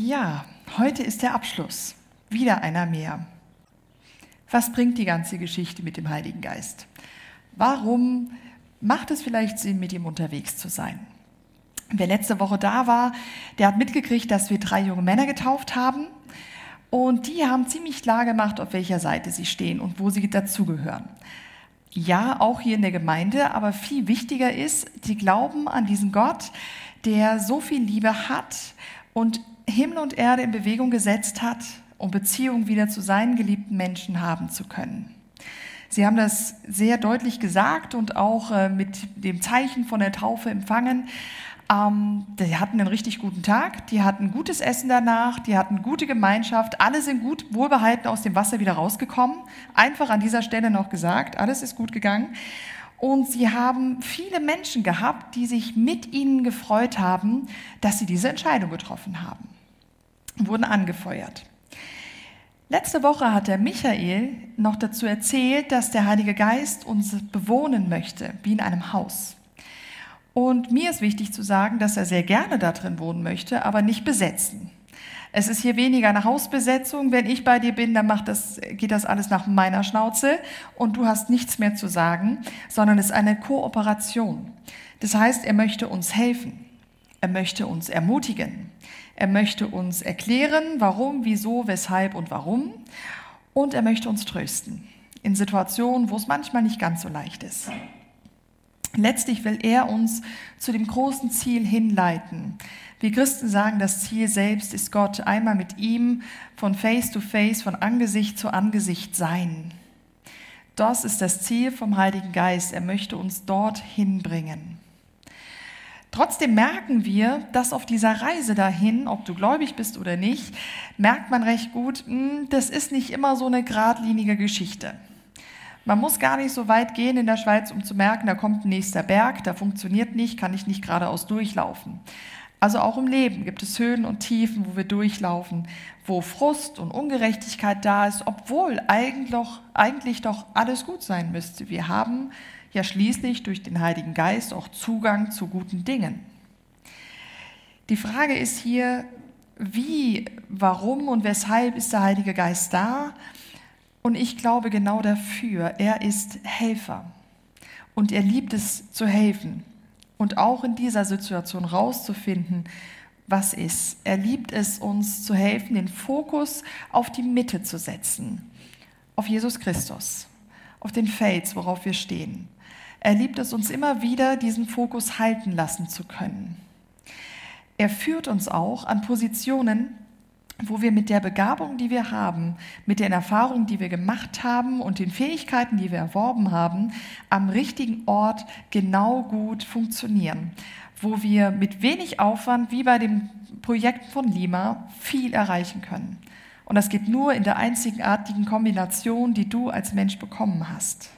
Ja, heute ist der Abschluss. Wieder einer mehr. Was bringt die ganze Geschichte mit dem Heiligen Geist? Warum macht es vielleicht Sinn, mit ihm unterwegs zu sein? Wer letzte Woche da war, der hat mitgekriegt, dass wir drei junge Männer getauft haben. Und die haben ziemlich klar gemacht, auf welcher Seite sie stehen und wo sie dazugehören. Ja, auch hier in der Gemeinde, aber viel wichtiger ist, sie glauben an diesen Gott, der so viel Liebe hat und Himmel und Erde in Bewegung gesetzt hat, um Beziehungen wieder zu seinen geliebten Menschen haben zu können. Sie haben das sehr deutlich gesagt und auch äh, mit dem Zeichen von der Taufe empfangen. Ähm, die hatten einen richtig guten Tag, die hatten gutes Essen danach, die hatten gute Gemeinschaft, alle sind gut wohlbehalten aus dem Wasser wieder rausgekommen. Einfach an dieser Stelle noch gesagt, alles ist gut gegangen. Und sie haben viele Menschen gehabt, die sich mit ihnen gefreut haben, dass sie diese Entscheidung getroffen haben wurden angefeuert. Letzte Woche hat der Michael noch dazu erzählt, dass der Heilige Geist uns bewohnen möchte, wie in einem Haus. Und mir ist wichtig zu sagen, dass er sehr gerne da drin wohnen möchte, aber nicht besetzen. Es ist hier weniger eine Hausbesetzung. Wenn ich bei dir bin, dann macht das, geht das alles nach meiner Schnauze und du hast nichts mehr zu sagen, sondern es ist eine Kooperation. Das heißt, er möchte uns helfen. Er möchte uns ermutigen. Er möchte uns erklären, warum, wieso, weshalb und warum. Und er möchte uns trösten in Situationen, wo es manchmal nicht ganz so leicht ist. Letztlich will er uns zu dem großen Ziel hinleiten. Wir Christen sagen, das Ziel selbst ist Gott, einmal mit ihm von Face to Face, von Angesicht zu Angesicht sein. Das ist das Ziel vom Heiligen Geist. Er möchte uns dort hinbringen. Trotzdem merken wir, dass auf dieser Reise dahin, ob du gläubig bist oder nicht, merkt man recht gut, hm, das ist nicht immer so eine geradlinige Geschichte. Man muss gar nicht so weit gehen in der Schweiz, um zu merken, da kommt ein nächster Berg, da funktioniert nicht, kann ich nicht geradeaus durchlaufen. Also auch im Leben gibt es Höhen und Tiefen, wo wir durchlaufen, wo Frust und Ungerechtigkeit da ist, obwohl eigentlich, eigentlich doch alles gut sein müsste. Wir haben ja schließlich durch den Heiligen Geist auch Zugang zu guten Dingen. Die Frage ist hier, wie, warum und weshalb ist der Heilige Geist da? Und ich glaube genau dafür, er ist Helfer und er liebt es zu helfen und auch in dieser Situation rauszufinden, was ist. Er liebt es, uns zu helfen, den Fokus auf die Mitte zu setzen, auf Jesus Christus, auf den Fels, worauf wir stehen. Er liebt es uns immer wieder, diesen Fokus halten lassen zu können. Er führt uns auch an Positionen, wo wir mit der Begabung, die wir haben, mit den Erfahrungen, die wir gemacht haben und den Fähigkeiten, die wir erworben haben, am richtigen Ort genau gut funktionieren, wo wir mit wenig Aufwand, wie bei dem Projekt von Lima, viel erreichen können. Und das geht nur in der einzigartigen Kombination, die du als Mensch bekommen hast.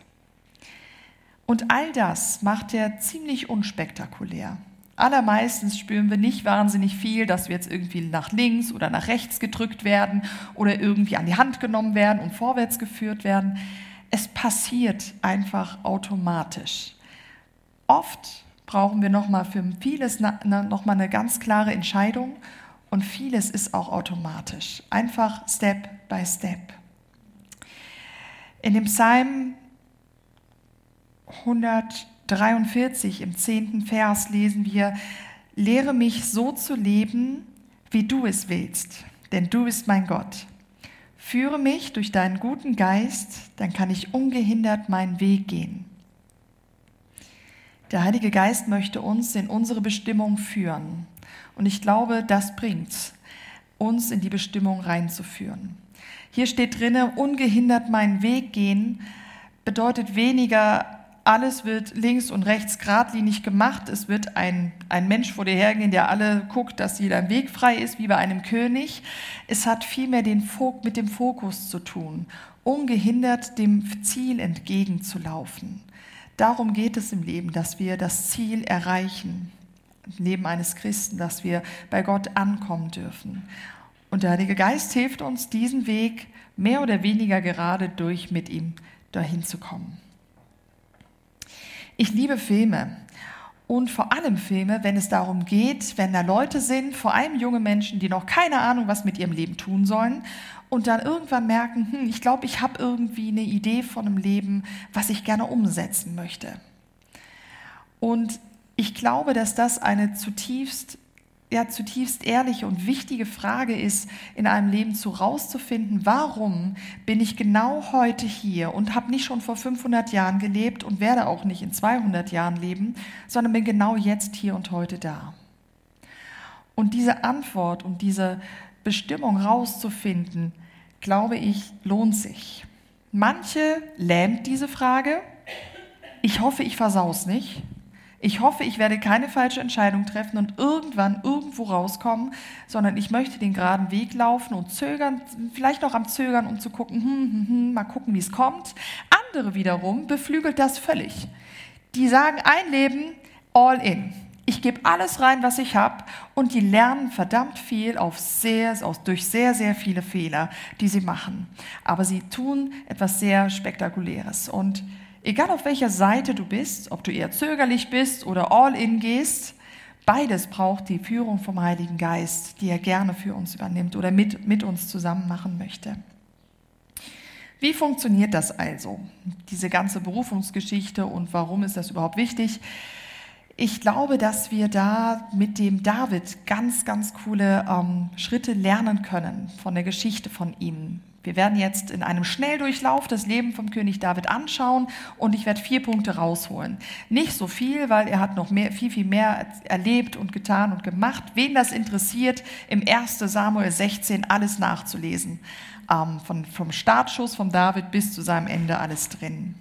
Und all das macht er ziemlich unspektakulär. Allermeistens spüren wir nicht wahnsinnig viel, dass wir jetzt irgendwie nach links oder nach rechts gedrückt werden oder irgendwie an die Hand genommen werden und vorwärts geführt werden. Es passiert einfach automatisch. Oft brauchen wir nochmal für vieles nochmal eine ganz klare Entscheidung und vieles ist auch automatisch. Einfach Step by Step. In dem Psalm 143 im zehnten Vers lesen wir, lehre mich so zu leben, wie du es willst, denn du bist mein Gott. Führe mich durch deinen guten Geist, dann kann ich ungehindert meinen Weg gehen. Der Heilige Geist möchte uns in unsere Bestimmung führen. Und ich glaube, das bringt uns in die Bestimmung reinzuführen. Hier steht drinne, ungehindert meinen Weg gehen bedeutet weniger alles wird links und rechts geradlinig gemacht. Es wird ein, ein Mensch vor dir hergehen, der alle guckt, dass jeder Weg frei ist, wie bei einem König. Es hat vielmehr den Fok mit dem Fokus zu tun, ungehindert dem Ziel entgegenzulaufen. Darum geht es im Leben, dass wir das Ziel erreichen, im Leben eines Christen, dass wir bei Gott ankommen dürfen. Und der Heilige Geist hilft uns, diesen Weg mehr oder weniger gerade durch mit ihm dahin zu kommen. Ich liebe Filme und vor allem Filme, wenn es darum geht, wenn da Leute sind, vor allem junge Menschen, die noch keine Ahnung, was mit ihrem Leben tun sollen und dann irgendwann merken, hm, ich glaube, ich habe irgendwie eine Idee von einem Leben, was ich gerne umsetzen möchte. Und ich glaube, dass das eine zutiefst ja, zutiefst ehrliche und wichtige Frage ist, in einem Leben zu rauszufinden, warum bin ich genau heute hier und habe nicht schon vor 500 Jahren gelebt und werde auch nicht in 200 Jahren leben, sondern bin genau jetzt hier und heute da. Und diese Antwort und diese Bestimmung rauszufinden, glaube ich, lohnt sich. Manche lähmt diese Frage. Ich hoffe, ich versaus nicht. Ich hoffe, ich werde keine falsche Entscheidung treffen und irgendwann irgendwo rauskommen, sondern ich möchte den geraden Weg laufen und zögern, vielleicht auch am Zögern, um zu gucken, hm, hm, hm, mal gucken, wie es kommt. Andere wiederum beflügelt das völlig. Die sagen ein Leben, all in. Ich gebe alles rein, was ich habe, und die lernen verdammt viel auf sehr, durch sehr, sehr viele Fehler, die sie machen. Aber sie tun etwas sehr Spektakuläres. Und Egal auf welcher Seite du bist, ob du eher zögerlich bist oder all in gehst, beides braucht die Führung vom Heiligen Geist, die er gerne für uns übernimmt oder mit, mit uns zusammen machen möchte. Wie funktioniert das also, diese ganze Berufungsgeschichte und warum ist das überhaupt wichtig? Ich glaube, dass wir da mit dem David ganz, ganz coole ähm, Schritte lernen können von der Geschichte von ihm. Wir werden jetzt in einem Schnelldurchlauf das Leben vom König David anschauen und ich werde vier Punkte rausholen. Nicht so viel, weil er hat noch mehr, viel, viel mehr erlebt und getan und gemacht. Wen das interessiert, im 1. Samuel 16 alles nachzulesen. Ähm, von, vom Startschuss von David bis zu seinem Ende alles drin.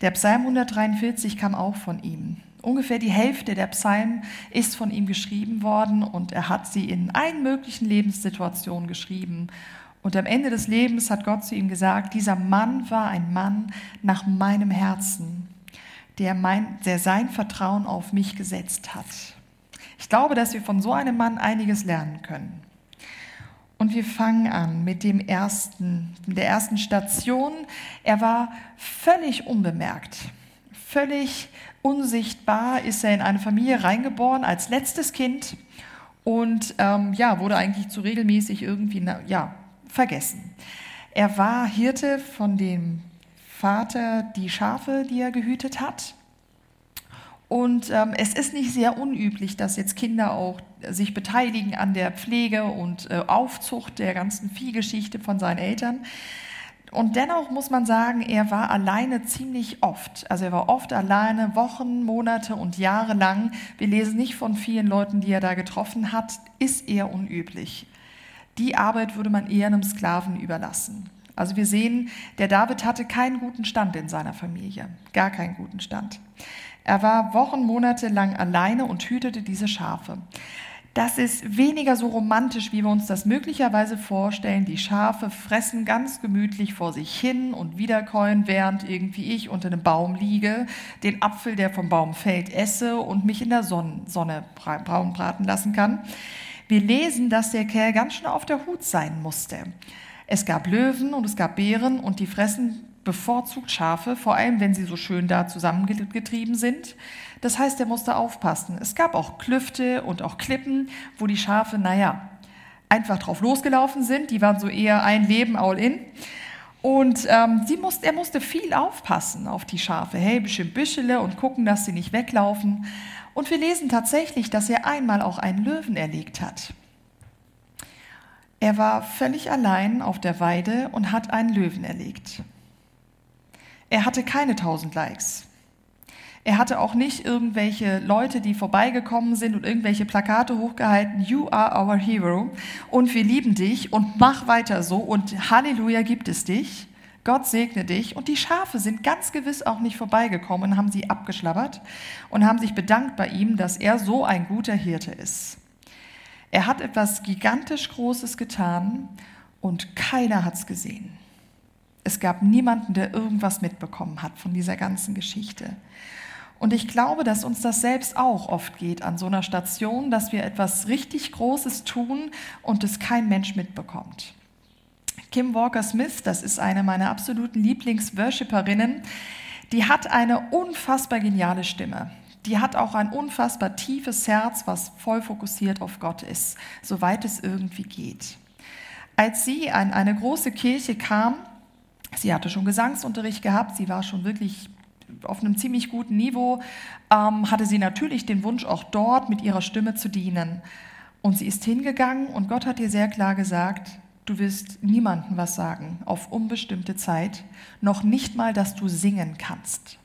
Der Psalm 143 kam auch von ihm. Ungefähr die Hälfte der Psalmen ist von ihm geschrieben worden und er hat sie in allen möglichen Lebenssituationen geschrieben und am Ende des Lebens hat Gott zu ihm gesagt, dieser Mann war ein Mann nach meinem Herzen, der, mein, der sein Vertrauen auf mich gesetzt hat. Ich glaube, dass wir von so einem Mann einiges lernen können. Und wir fangen an mit dem ersten, mit der ersten Station. Er war völlig unbemerkt, völlig unsichtbar ist er in eine Familie reingeboren als letztes Kind und ähm, ja, wurde eigentlich zu regelmäßig irgendwie ja, vergessen. Er war Hirte von dem Vater, die Schafe, die er gehütet hat. Und ähm, es ist nicht sehr unüblich, dass jetzt Kinder auch sich beteiligen an der Pflege und äh, Aufzucht der ganzen Viehgeschichte von seinen Eltern. Und dennoch muss man sagen, er war alleine ziemlich oft. Also er war oft alleine, Wochen, Monate und Jahre lang. Wir lesen nicht von vielen Leuten, die er da getroffen hat, ist eher unüblich die Arbeit würde man eher einem Sklaven überlassen. Also wir sehen, der David hatte keinen guten Stand in seiner Familie, gar keinen guten Stand. Er war Wochen, Monate lang alleine und hütete diese Schafe. Das ist weniger so romantisch, wie wir uns das möglicherweise vorstellen. Die Schafe fressen ganz gemütlich vor sich hin und wiederkäuen, während irgendwie ich unter einem Baum liege, den Apfel, der vom Baum fällt, esse und mich in der Sonne, braun braten lassen kann. Wir lesen, dass der Kerl ganz schön auf der Hut sein musste. Es gab Löwen und es gab Bären und die fressen bevorzugt Schafe, vor allem wenn sie so schön da zusammengetrieben sind. Das heißt, er musste aufpassen. Es gab auch Klüfte und auch Klippen, wo die Schafe, naja, einfach drauf losgelaufen sind. Die waren so eher ein Leben all in. Und ähm, sie musste, er musste viel aufpassen auf die Schafe, hey, bisschen Büschele und gucken, dass sie nicht weglaufen. Und wir lesen tatsächlich, dass er einmal auch einen Löwen erlegt hat. Er war völlig allein auf der Weide und hat einen Löwen erlegt. Er hatte keine tausend Likes. Er hatte auch nicht irgendwelche Leute, die vorbeigekommen sind und irgendwelche Plakate hochgehalten, You are our hero und wir lieben dich und mach weiter so und Halleluja gibt es dich. Gott segne dich. Und die Schafe sind ganz gewiss auch nicht vorbeigekommen haben sie abgeschlabbert und haben sich bedankt bei ihm, dass er so ein guter Hirte ist. Er hat etwas gigantisch Großes getan und keiner hat es gesehen. Es gab niemanden, der irgendwas mitbekommen hat von dieser ganzen Geschichte. Und ich glaube, dass uns das selbst auch oft geht an so einer Station, dass wir etwas richtig Großes tun und es kein Mensch mitbekommt. Kim Walker Smith, das ist eine meiner absoluten Lieblings-Worshipperinnen, die hat eine unfassbar geniale Stimme. die hat auch ein unfassbar tiefes Herz, was voll fokussiert auf Gott ist, soweit es irgendwie geht. Als sie an eine große Kirche kam, sie hatte schon Gesangsunterricht gehabt, sie war schon wirklich auf einem ziemlich guten Niveau, ähm, hatte sie natürlich den Wunsch, auch dort mit ihrer Stimme zu dienen. Und sie ist hingegangen und Gott hat ihr sehr klar gesagt, du wirst niemandem was sagen auf unbestimmte Zeit, noch nicht mal, dass du singen kannst.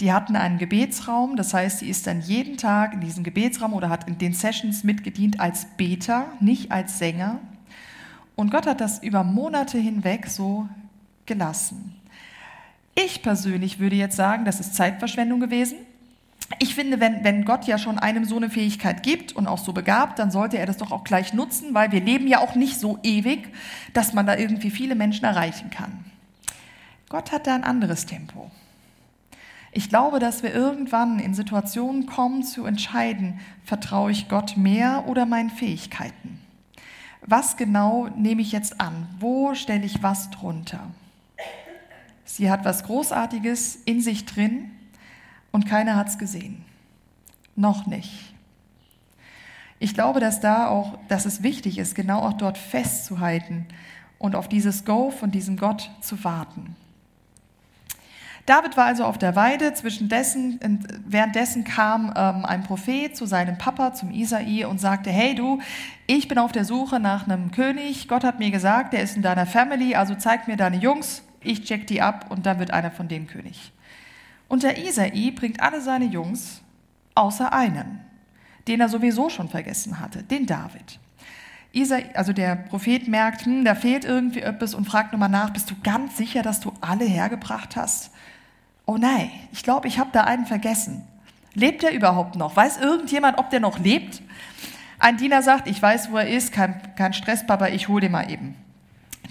Die hatten einen Gebetsraum, das heißt, sie ist dann jeden Tag in diesem Gebetsraum oder hat in den Sessions mitgedient als Beter, nicht als Sänger. Und Gott hat das über Monate hinweg so gelassen. Ich persönlich würde jetzt sagen, das ist Zeitverschwendung gewesen. Ich finde, wenn, wenn Gott ja schon einem so eine Fähigkeit gibt und auch so begabt, dann sollte er das doch auch gleich nutzen, weil wir leben ja auch nicht so ewig, dass man da irgendwie viele Menschen erreichen kann. Gott hat da ein anderes Tempo. Ich glaube, dass wir irgendwann in Situationen kommen zu entscheiden, vertraue ich Gott mehr oder meinen Fähigkeiten. Was genau nehme ich jetzt an? Wo stelle ich was drunter? Sie hat was Großartiges in sich drin und keiner hat es gesehen. Noch nicht. Ich glaube, dass da auch, dass es wichtig ist, genau auch dort festzuhalten und auf dieses Go von diesem Gott zu warten. David war also auf der Weide, zwischendessen, währenddessen kam ähm, ein Prophet zu seinem Papa, zum Isai, und sagte, hey du, ich bin auf der Suche nach einem König, Gott hat mir gesagt, der ist in deiner Family, also zeig mir deine Jungs, ich check die ab und dann wird einer von denen König. Und der Isai bringt alle seine Jungs, außer einen, den er sowieso schon vergessen hatte, den David. Isai, also der Prophet merkt, hm, da fehlt irgendwie etwas und fragt nochmal nach, bist du ganz sicher, dass du alle hergebracht hast? Oh nein, ich glaube, ich habe da einen vergessen. Lebt er überhaupt noch? Weiß irgendjemand, ob der noch lebt? Ein Diener sagt, ich weiß, wo er ist, kein, kein Stress, Papa, ich hole den mal eben.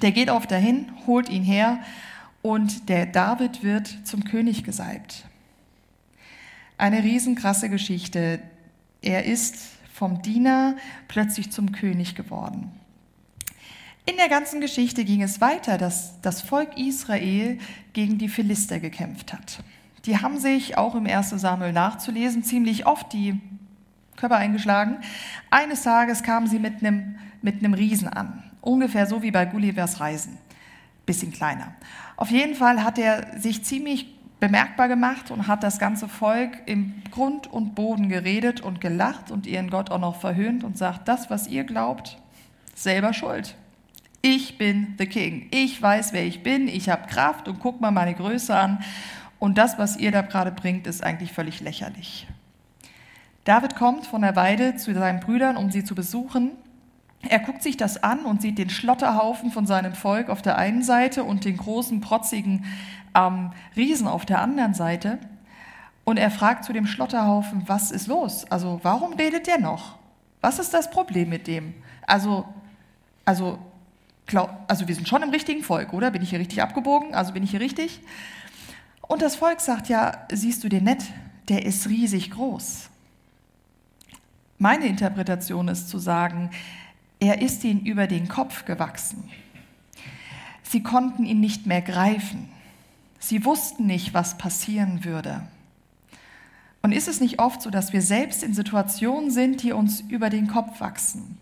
Der geht auf dahin, holt ihn her und der David wird zum König gesalbt. Eine riesenkrasse Geschichte. Er ist vom Diener plötzlich zum König geworden. In der ganzen Geschichte ging es weiter, dass das Volk Israel gegen die Philister gekämpft hat. Die haben sich auch im 1. Samuel nachzulesen ziemlich oft die Körper eingeschlagen. Eines Tages kamen sie mit einem, mit einem Riesen an, ungefähr so wie bei Gullivers Reisen, bisschen kleiner. Auf jeden Fall hat er sich ziemlich bemerkbar gemacht und hat das ganze Volk im Grund und Boden geredet und gelacht und ihren Gott auch noch verhöhnt und sagt, das, was ihr glaubt, selber schuld. Ich bin the King. Ich weiß, wer ich bin. Ich habe Kraft und guck mal meine Größe an. Und das, was ihr da gerade bringt, ist eigentlich völlig lächerlich. David kommt von der Weide zu seinen Brüdern, um sie zu besuchen. Er guckt sich das an und sieht den Schlotterhaufen von seinem Volk auf der einen Seite und den großen, protzigen ähm, Riesen auf der anderen Seite. Und er fragt zu dem Schlotterhaufen, was ist los? Also warum redet der noch? Was ist das Problem mit dem? Also, also also wir sind schon im richtigen Volk, oder? Bin ich hier richtig abgebogen? Also bin ich hier richtig? Und das Volk sagt ja, siehst du den nett? Der ist riesig groß. Meine Interpretation ist zu sagen, er ist ihnen über den Kopf gewachsen. Sie konnten ihn nicht mehr greifen. Sie wussten nicht, was passieren würde. Und ist es nicht oft so, dass wir selbst in Situationen sind, die uns über den Kopf wachsen,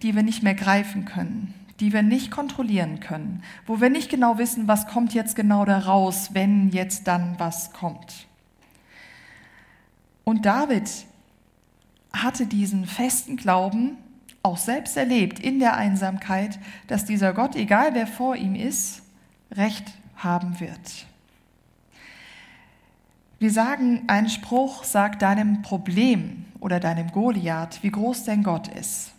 die wir nicht mehr greifen können, die wir nicht kontrollieren können, wo wir nicht genau wissen, was kommt jetzt genau da raus, wenn jetzt dann was kommt. Und David hatte diesen festen Glauben auch selbst erlebt in der Einsamkeit, dass dieser Gott, egal wer vor ihm ist, Recht haben wird. Wir sagen, ein Spruch sagt deinem Problem oder deinem Goliath, wie groß dein Gott ist.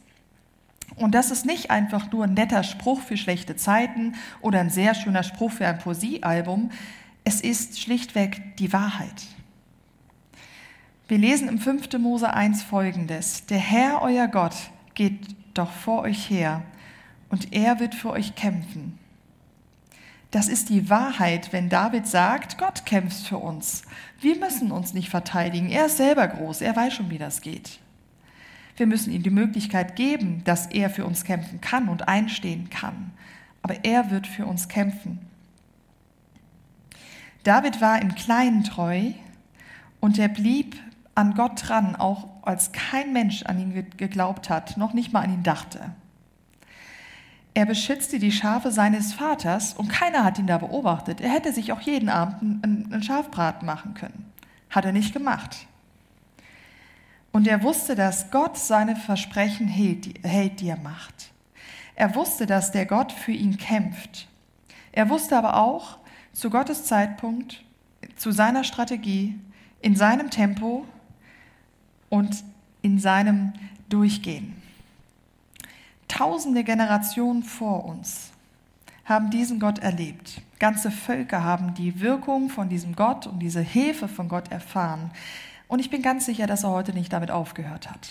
Und das ist nicht einfach nur ein netter Spruch für schlechte Zeiten oder ein sehr schöner Spruch für ein Poesiealbum. Es ist schlichtweg die Wahrheit. Wir lesen im 5. Mose 1 folgendes. Der Herr, euer Gott, geht doch vor euch her und er wird für euch kämpfen. Das ist die Wahrheit, wenn David sagt, Gott kämpft für uns. Wir müssen uns nicht verteidigen. Er ist selber groß, er weiß schon, wie das geht. Wir müssen ihm die Möglichkeit geben, dass er für uns kämpfen kann und einstehen kann. Aber er wird für uns kämpfen. David war im Kleinen treu Und er blieb an Gott dran, auch als kein Mensch an ihn geglaubt hat, noch nicht mal an ihn dachte. Er beschützte die Schafe seines Vaters und keiner hat ihn da beobachtet. Er hätte sich auch jeden Abend einen Schafbraten machen können. Hat er nicht gemacht. Und er wusste, dass Gott seine Versprechen hält, hält, die er macht. Er wusste, dass der Gott für ihn kämpft. Er wusste aber auch, zu Gottes Zeitpunkt, zu seiner Strategie, in seinem Tempo und in seinem Durchgehen. Tausende Generationen vor uns haben diesen Gott erlebt. Ganze Völker haben die Wirkung von diesem Gott und diese Hilfe von Gott erfahren. Und ich bin ganz sicher, dass er heute nicht damit aufgehört hat.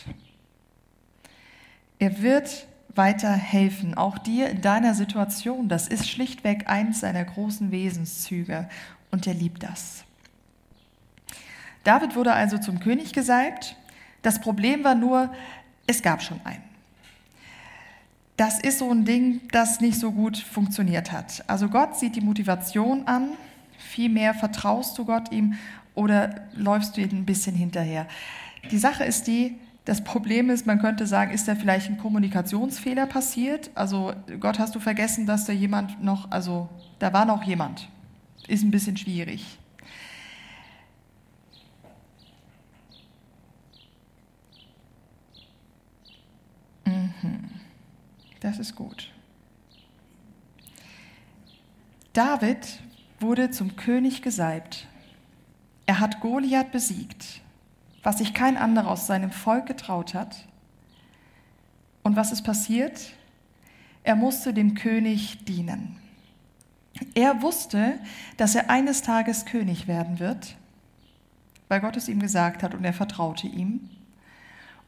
Er wird weiter helfen, auch dir in deiner Situation. Das ist schlichtweg eins seiner großen Wesenszüge und er liebt das. David wurde also zum König gesalbt. Das Problem war nur, es gab schon einen. Das ist so ein Ding, das nicht so gut funktioniert hat. Also Gott sieht die Motivation an, vielmehr vertraust du Gott ihm oder läufst du ihm ein bisschen hinterher. Die Sache ist die, das Problem ist, man könnte sagen, ist da vielleicht ein Kommunikationsfehler passiert? Also Gott, hast du vergessen, dass da jemand noch, also da war noch jemand. Ist ein bisschen schwierig. Mhm. Das ist gut. David wurde zum König gesalbt. Er hat Goliath besiegt was sich kein anderer aus seinem Volk getraut hat. Und was ist passiert? Er musste dem König dienen. Er wusste, dass er eines Tages König werden wird, weil Gott es ihm gesagt hat und er vertraute ihm.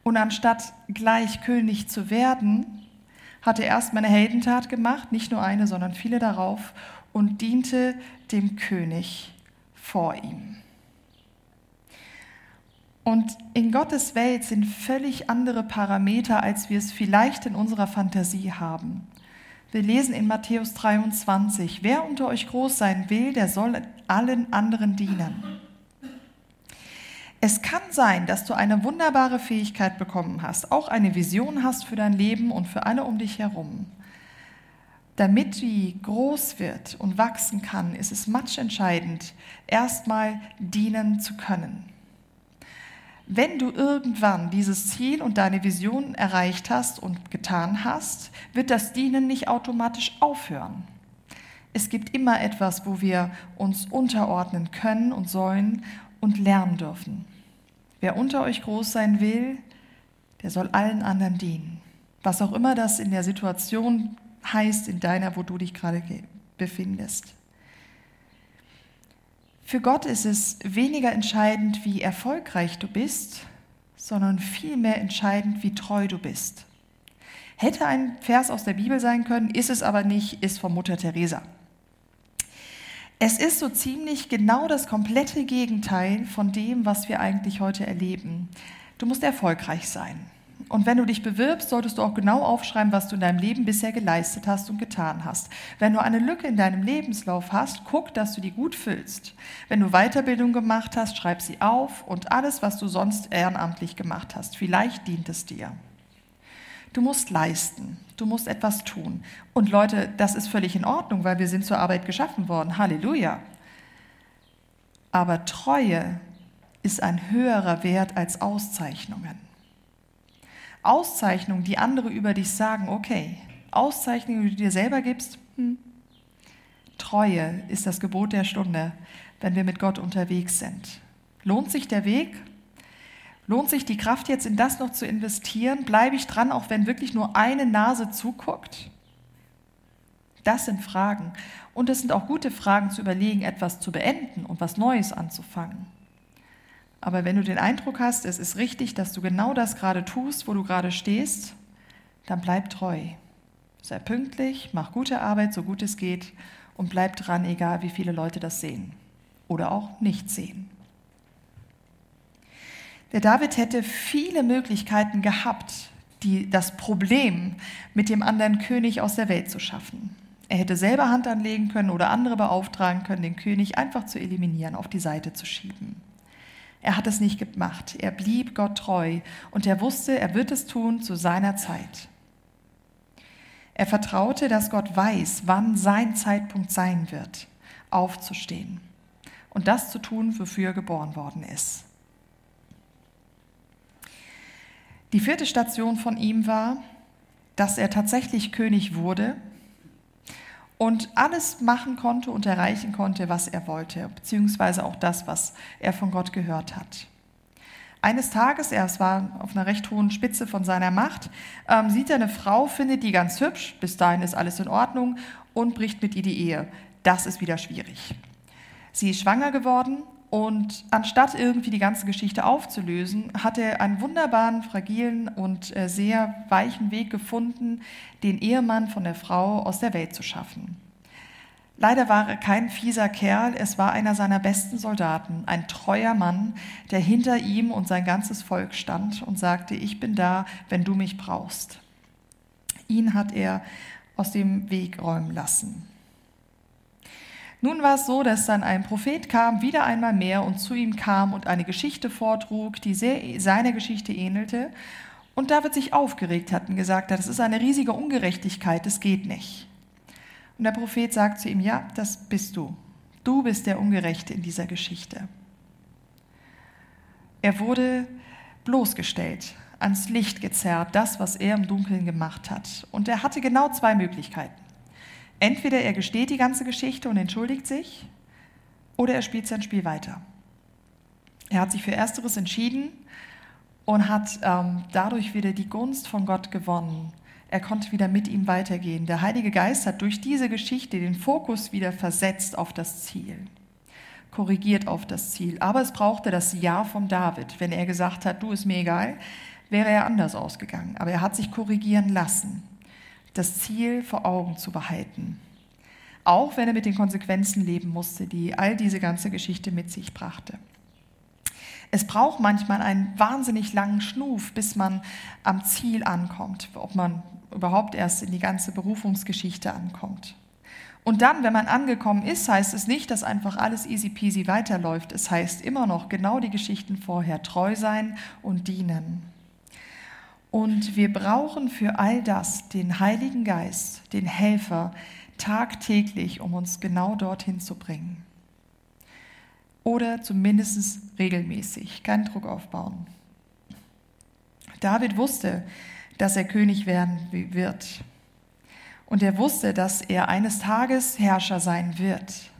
Und anstatt gleich König zu werden, hat er erstmal eine Heldentat gemacht, nicht nur eine, sondern viele darauf, und diente dem König vor ihm. Und in Gottes Welt sind völlig andere Parameter, als wir es vielleicht in unserer Fantasie haben. Wir lesen in Matthäus 23, wer unter euch groß sein will, der soll allen anderen dienen. Es kann sein, dass du eine wunderbare Fähigkeit bekommen hast, auch eine Vision hast für dein Leben und für alle um dich herum. Damit die groß wird und wachsen kann, ist es matchentscheidend, erstmal dienen zu können. Wenn du irgendwann dieses Ziel und deine Vision erreicht hast und getan hast, wird das Dienen nicht automatisch aufhören. Es gibt immer etwas, wo wir uns unterordnen können und sollen und lernen dürfen. Wer unter euch groß sein will, der soll allen anderen dienen. Was auch immer das in der Situation heißt, in deiner, wo du dich gerade befindest. Für Gott ist es weniger entscheidend, wie erfolgreich du bist, sondern vielmehr entscheidend, wie treu du bist. Hätte ein Vers aus der Bibel sein können, ist es aber nicht, ist von Mutter Teresa. Es ist so ziemlich genau das komplette Gegenteil von dem, was wir eigentlich heute erleben. Du musst erfolgreich sein. Und wenn du dich bewirbst, solltest du auch genau aufschreiben, was du in deinem Leben bisher geleistet hast und getan hast. Wenn du eine Lücke in deinem Lebenslauf hast, guck, dass du die gut füllst. Wenn du Weiterbildung gemacht hast, schreib sie auf und alles, was du sonst ehrenamtlich gemacht hast. Vielleicht dient es dir. Du musst leisten, du musst etwas tun. Und Leute, das ist völlig in Ordnung, weil wir sind zur Arbeit geschaffen worden. Halleluja. Aber Treue ist ein höherer Wert als Auszeichnungen. Auszeichnungen, die andere über dich sagen, okay. Auszeichnungen, die du dir selber gibst, hm. Treue ist das Gebot der Stunde, wenn wir mit Gott unterwegs sind. Lohnt sich der Weg? Lohnt sich die Kraft jetzt in das noch zu investieren? Bleibe ich dran, auch wenn wirklich nur eine Nase zuguckt? Das sind Fragen. Und es sind auch gute Fragen zu überlegen, etwas zu beenden und was Neues anzufangen. Aber wenn du den Eindruck hast, es ist richtig, dass du genau das gerade tust, wo du gerade stehst, dann bleib treu. Sei pünktlich, mach gute Arbeit, so gut es geht und bleib dran, egal wie viele Leute das sehen oder auch nicht sehen. Der David hätte viele Möglichkeiten gehabt, die, das Problem mit dem anderen König aus der Welt zu schaffen. Er hätte selber Hand anlegen können oder andere beauftragen können, den König einfach zu eliminieren, auf die Seite zu schieben. Er hat es nicht gemacht. Er blieb Gott treu und er wusste, er wird es tun zu seiner Zeit. Er vertraute, dass Gott weiß, wann sein Zeitpunkt sein wird, aufzustehen und das zu tun, wofür er geboren worden ist. Die vierte Station von ihm war, dass er tatsächlich König wurde und alles machen konnte und erreichen konnte, was er wollte, beziehungsweise auch das, was er von Gott gehört hat. Eines Tages, er war auf einer recht hohen Spitze von seiner Macht, ähm, sieht er eine Frau, findet die ganz hübsch, bis dahin ist alles in Ordnung und bricht mit ihr die Ehe. Das ist wieder schwierig. Sie ist schwanger geworden und anstatt irgendwie die ganze Geschichte aufzulösen, hat er einen wunderbaren, fragilen und äh, sehr weichen Weg gefunden, den Ehemann von der Frau aus der Welt zu schaffen. Leider war er kein fieser Kerl, es war einer seiner besten Soldaten, ein treuer Mann, der hinter ihm und sein ganzes Volk stand und sagte, ich bin da, wenn du mich brauchst. Ihn hat er aus dem Weg räumen lassen. Nun war es so, dass dann ein Prophet kam, wieder einmal mehr, und zu ihm kam und eine Geschichte vortrug, die sehr seiner Geschichte ähnelte. Und David sich aufgeregt hat und gesagt hat, das ist eine riesige Ungerechtigkeit, das geht nicht. Und der Prophet sagt zu ihm, ja, das bist du. Du bist der Ungerechte in dieser Geschichte. Er wurde bloßgestellt, ans Licht gezerrt, das, was er im Dunkeln gemacht hat. Und er hatte genau zwei Möglichkeiten. Entweder er gesteht die ganze Geschichte und entschuldigt sich, oder er spielt sein Spiel weiter. Er hat sich für Ersteres entschieden und hat ähm, dadurch wieder die Gunst von Gott gewonnen. Er konnte wieder mit ihm weitergehen. Der Heilige Geist hat durch diese Geschichte den Fokus wieder versetzt auf das Ziel, korrigiert auf das Ziel. Aber es brauchte das Ja von David. Wenn er gesagt hat, du ist mir egal, wäre er anders ausgegangen. Aber er hat sich korrigieren lassen das Ziel vor Augen zu behalten. Auch wenn er mit den Konsequenzen leben musste, die all diese ganze Geschichte mit sich brachte. Es braucht manchmal einen wahnsinnig langen Schnuf, bis man am Ziel ankommt, ob man überhaupt erst in die ganze Berufungsgeschichte ankommt. Und dann, wenn man angekommen ist, heißt es nicht, dass einfach alles easy peasy weiterläuft. Es heißt immer noch genau die Geschichten vorher treu sein und dienen. Und wir brauchen für all das den Heiligen Geist, den Helfer, tagtäglich, um uns genau dorthin zu bringen. Oder zumindest regelmäßig, keinen Druck aufbauen. David wusste, dass er König werden wird. Und er wusste, dass er eines Tages Herrscher sein wird.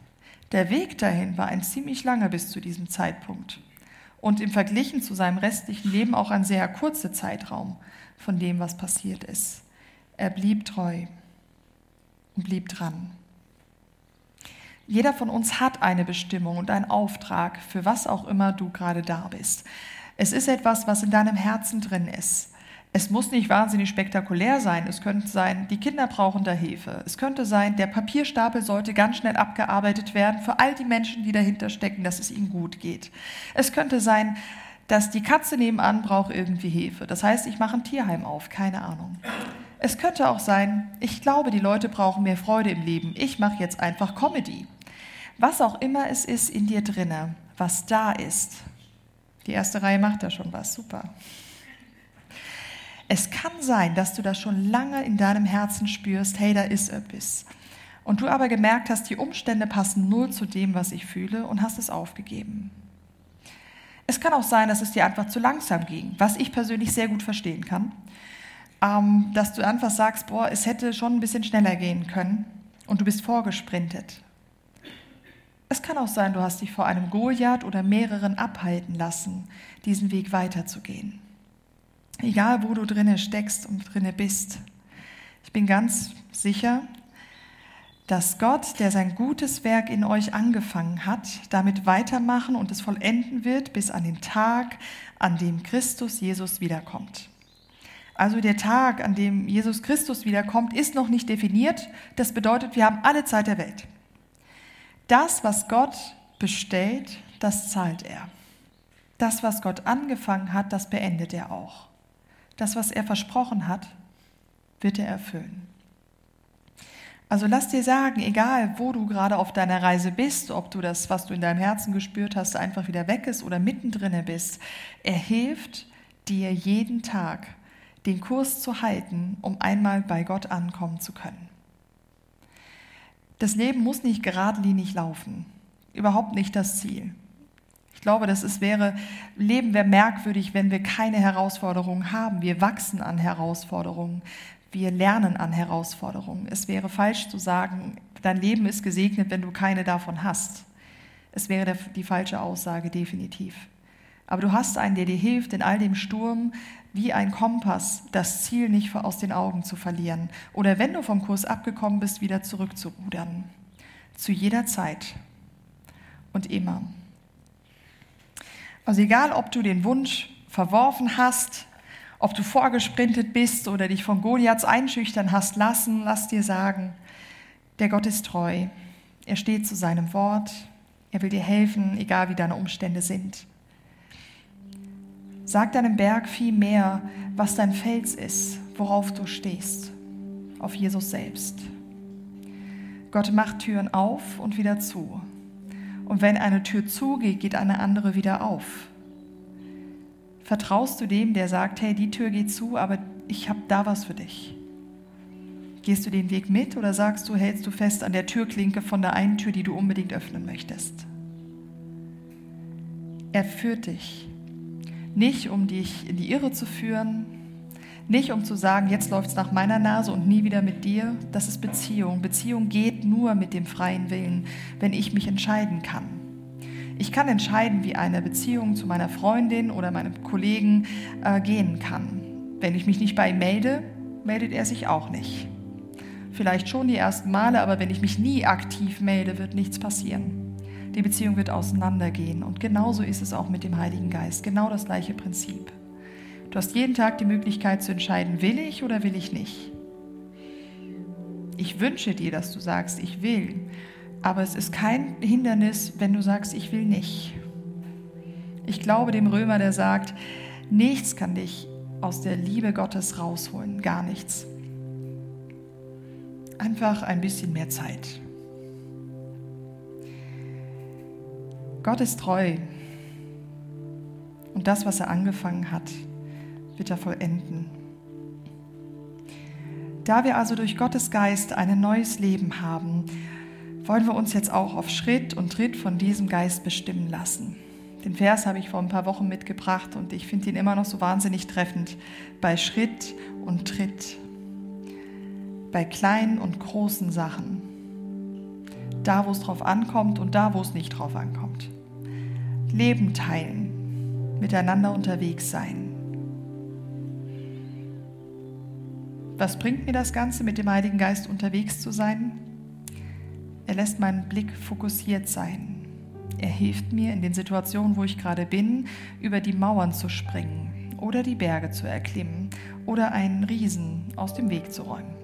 Der Weg dahin war ein ziemlich langer bis zu diesem Zeitpunkt und im Verglichen zu seinem restlichen Leben auch ein sehr kurzer Zeitraum von dem, was passiert ist. Er blieb treu und blieb dran. Jeder von uns hat eine Bestimmung und einen Auftrag, für was auch immer du gerade da bist. Es ist etwas, was in deinem Herzen drin ist. Es muss nicht wahnsinnig spektakulär sein. Es könnte sein, die Kinder brauchen da Hilfe. Es könnte sein, der Papierstapel sollte ganz schnell abgearbeitet werden für all die Menschen, die dahinter stecken, dass es ihnen gut geht. Es könnte sein, dass die Katze nebenan braucht irgendwie Hilfe. Das heißt, ich mache ein Tierheim auf, keine Ahnung. Es könnte auch sein, ich glaube, die Leute brauchen mehr Freude im Leben. Ich mache jetzt einfach Comedy. Was auch immer es ist in dir drinne, was da ist. Die erste Reihe macht da schon was, super. Es kann sein, dass du das schon lange in deinem Herzen spürst, hey, da ist etwas. Und du aber gemerkt hast, die Umstände passen null zu dem, was ich fühle und hast es aufgegeben. Es kann auch sein, dass es dir einfach zu langsam ging, was ich persönlich sehr gut verstehen kann. Ähm, dass du einfach sagst, boah, es hätte schon ein bisschen schneller gehen können und du bist vorgesprintet. Es kann auch sein, du hast dich vor einem Goliath oder mehreren abhalten lassen, diesen Weg weiterzugehen. Egal, wo du drinne steckst und drinne bist. Ich bin ganz sicher, dass Gott, der sein gutes Werk in euch angefangen hat, damit weitermachen und es vollenden wird bis an den Tag, an dem Christus Jesus wiederkommt. Also der Tag, an dem Jesus Christus wiederkommt, ist noch nicht definiert. Das bedeutet, wir haben alle Zeit der Welt. Das, was Gott bestellt, das zahlt er. Das, was Gott angefangen hat, das beendet er auch. Das, was er versprochen hat, wird er erfüllen. Also lass dir sagen, egal wo du gerade auf deiner Reise bist, ob du das, was du in deinem Herzen gespürt hast, einfach wieder weg ist oder mittendrin bist, er hilft dir jeden Tag, den Kurs zu halten, um einmal bei Gott ankommen zu können. Das Leben muss nicht geradlinig laufen, überhaupt nicht das Ziel. Ich glaube, dass es wäre, Leben wäre merkwürdig, wenn wir keine Herausforderungen haben. Wir wachsen an Herausforderungen wir lernen an Herausforderungen. Es wäre falsch zu sagen, dein Leben ist gesegnet, wenn du keine davon hast. Es wäre die falsche Aussage definitiv. Aber du hast einen, der dir hilft, in all dem Sturm wie ein Kompass das Ziel nicht aus den Augen zu verlieren oder wenn du vom Kurs abgekommen bist, wieder zurückzurudern. Zu jeder Zeit und immer. Also egal, ob du den Wunsch verworfen hast, ob du vorgesprintet bist oder dich von Goliaths einschüchtern hast lassen, lass dir sagen, der Gott ist treu. Er steht zu seinem Wort. Er will dir helfen, egal wie deine Umstände sind. Sag deinem Berg viel mehr, was dein Fels ist, worauf du stehst, auf Jesus selbst. Gott macht Türen auf und wieder zu. Und wenn eine Tür zugeht, geht eine andere wieder auf. Vertraust du dem, der sagt, hey, die Tür geht zu, aber ich habe da was für dich? Gehst du den Weg mit oder sagst du, hältst du fest an der Türklinke von der einen Tür, die du unbedingt öffnen möchtest? Er führt dich. Nicht, um dich in die Irre zu führen, nicht um zu sagen, jetzt läuft es nach meiner Nase und nie wieder mit dir. Das ist Beziehung. Beziehung geht nur mit dem freien Willen, wenn ich mich entscheiden kann. Ich kann entscheiden, wie eine Beziehung zu meiner Freundin oder meinem Kollegen äh, gehen kann. Wenn ich mich nicht bei ihm melde, meldet er sich auch nicht. Vielleicht schon die ersten Male, aber wenn ich mich nie aktiv melde, wird nichts passieren. Die Beziehung wird auseinandergehen. Und genauso ist es auch mit dem Heiligen Geist. Genau das gleiche Prinzip. Du hast jeden Tag die Möglichkeit zu entscheiden, will ich oder will ich nicht. Ich wünsche dir, dass du sagst, ich will. Aber es ist kein Hindernis, wenn du sagst, ich will nicht. Ich glaube dem Römer, der sagt, nichts kann dich aus der Liebe Gottes rausholen, gar nichts. Einfach ein bisschen mehr Zeit. Gott ist treu und das, was er angefangen hat, wird er vollenden. Da wir also durch Gottes Geist ein neues Leben haben, wollen wir uns jetzt auch auf Schritt und Tritt von diesem Geist bestimmen lassen. Den Vers habe ich vor ein paar Wochen mitgebracht und ich finde ihn immer noch so wahnsinnig treffend. Bei Schritt und Tritt, bei kleinen und großen Sachen, da wo es drauf ankommt und da wo es nicht drauf ankommt. Leben teilen, miteinander unterwegs sein. Was bringt mir das Ganze, mit dem Heiligen Geist unterwegs zu sein? Er lässt meinen Blick fokussiert sein. Er hilft mir in den Situationen, wo ich gerade bin, über die Mauern zu springen oder die Berge zu erklimmen oder einen Riesen aus dem Weg zu räumen.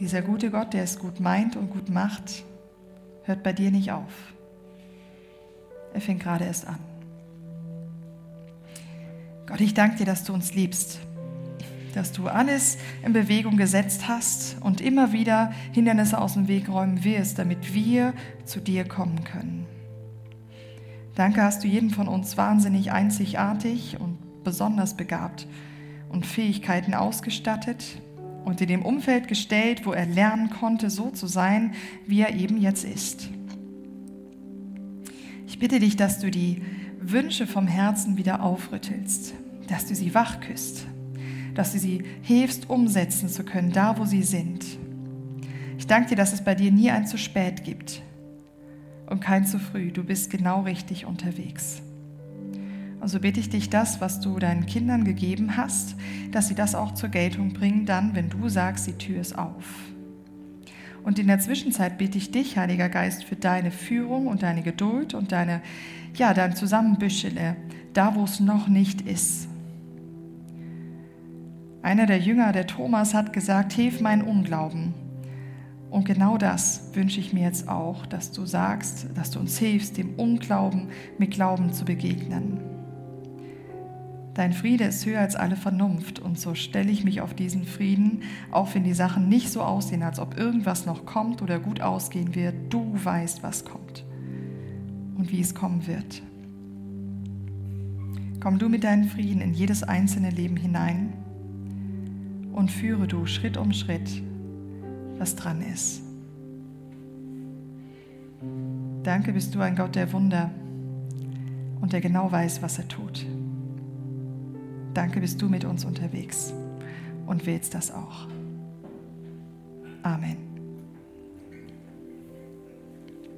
Dieser gute Gott, der es gut meint und gut macht, hört bei dir nicht auf. Er fängt gerade erst an. Gott, ich danke dir, dass du uns liebst dass du alles in Bewegung gesetzt hast und immer wieder Hindernisse aus dem Weg räumen wirst, damit wir zu dir kommen können. Danke hast du jeden von uns wahnsinnig einzigartig und besonders begabt und Fähigkeiten ausgestattet und in dem Umfeld gestellt, wo er lernen konnte, so zu sein, wie er eben jetzt ist. Ich bitte dich, dass du die Wünsche vom Herzen wieder aufrüttelst, dass du sie wach küsst dass du sie hilfst, umsetzen zu können, da wo sie sind. Ich danke dir, dass es bei dir nie ein zu spät gibt und kein zu früh. Du bist genau richtig unterwegs. Und so bitte ich dich, das, was du deinen Kindern gegeben hast, dass sie das auch zur Geltung bringen, dann, wenn du sagst, die Tür ist auf. Und in der Zwischenzeit bitte ich dich, Heiliger Geist, für deine Führung und deine Geduld und deine, ja, dein Zusammenbüschele, da wo es noch nicht ist. Einer der Jünger, der Thomas, hat gesagt, hilf meinen Unglauben. Und genau das wünsche ich mir jetzt auch, dass du sagst, dass du uns hilfst, dem Unglauben mit Glauben zu begegnen. Dein Friede ist höher als alle Vernunft und so stelle ich mich auf diesen Frieden, auch wenn die Sachen nicht so aussehen, als ob irgendwas noch kommt oder gut ausgehen wird. Du weißt, was kommt und wie es kommen wird. Komm du mit deinem Frieden in jedes einzelne Leben hinein und führe du Schritt um Schritt, was dran ist. Danke bist du ein Gott der Wunder und der genau weiß, was er tut. Danke bist du mit uns unterwegs und willst das auch. Amen.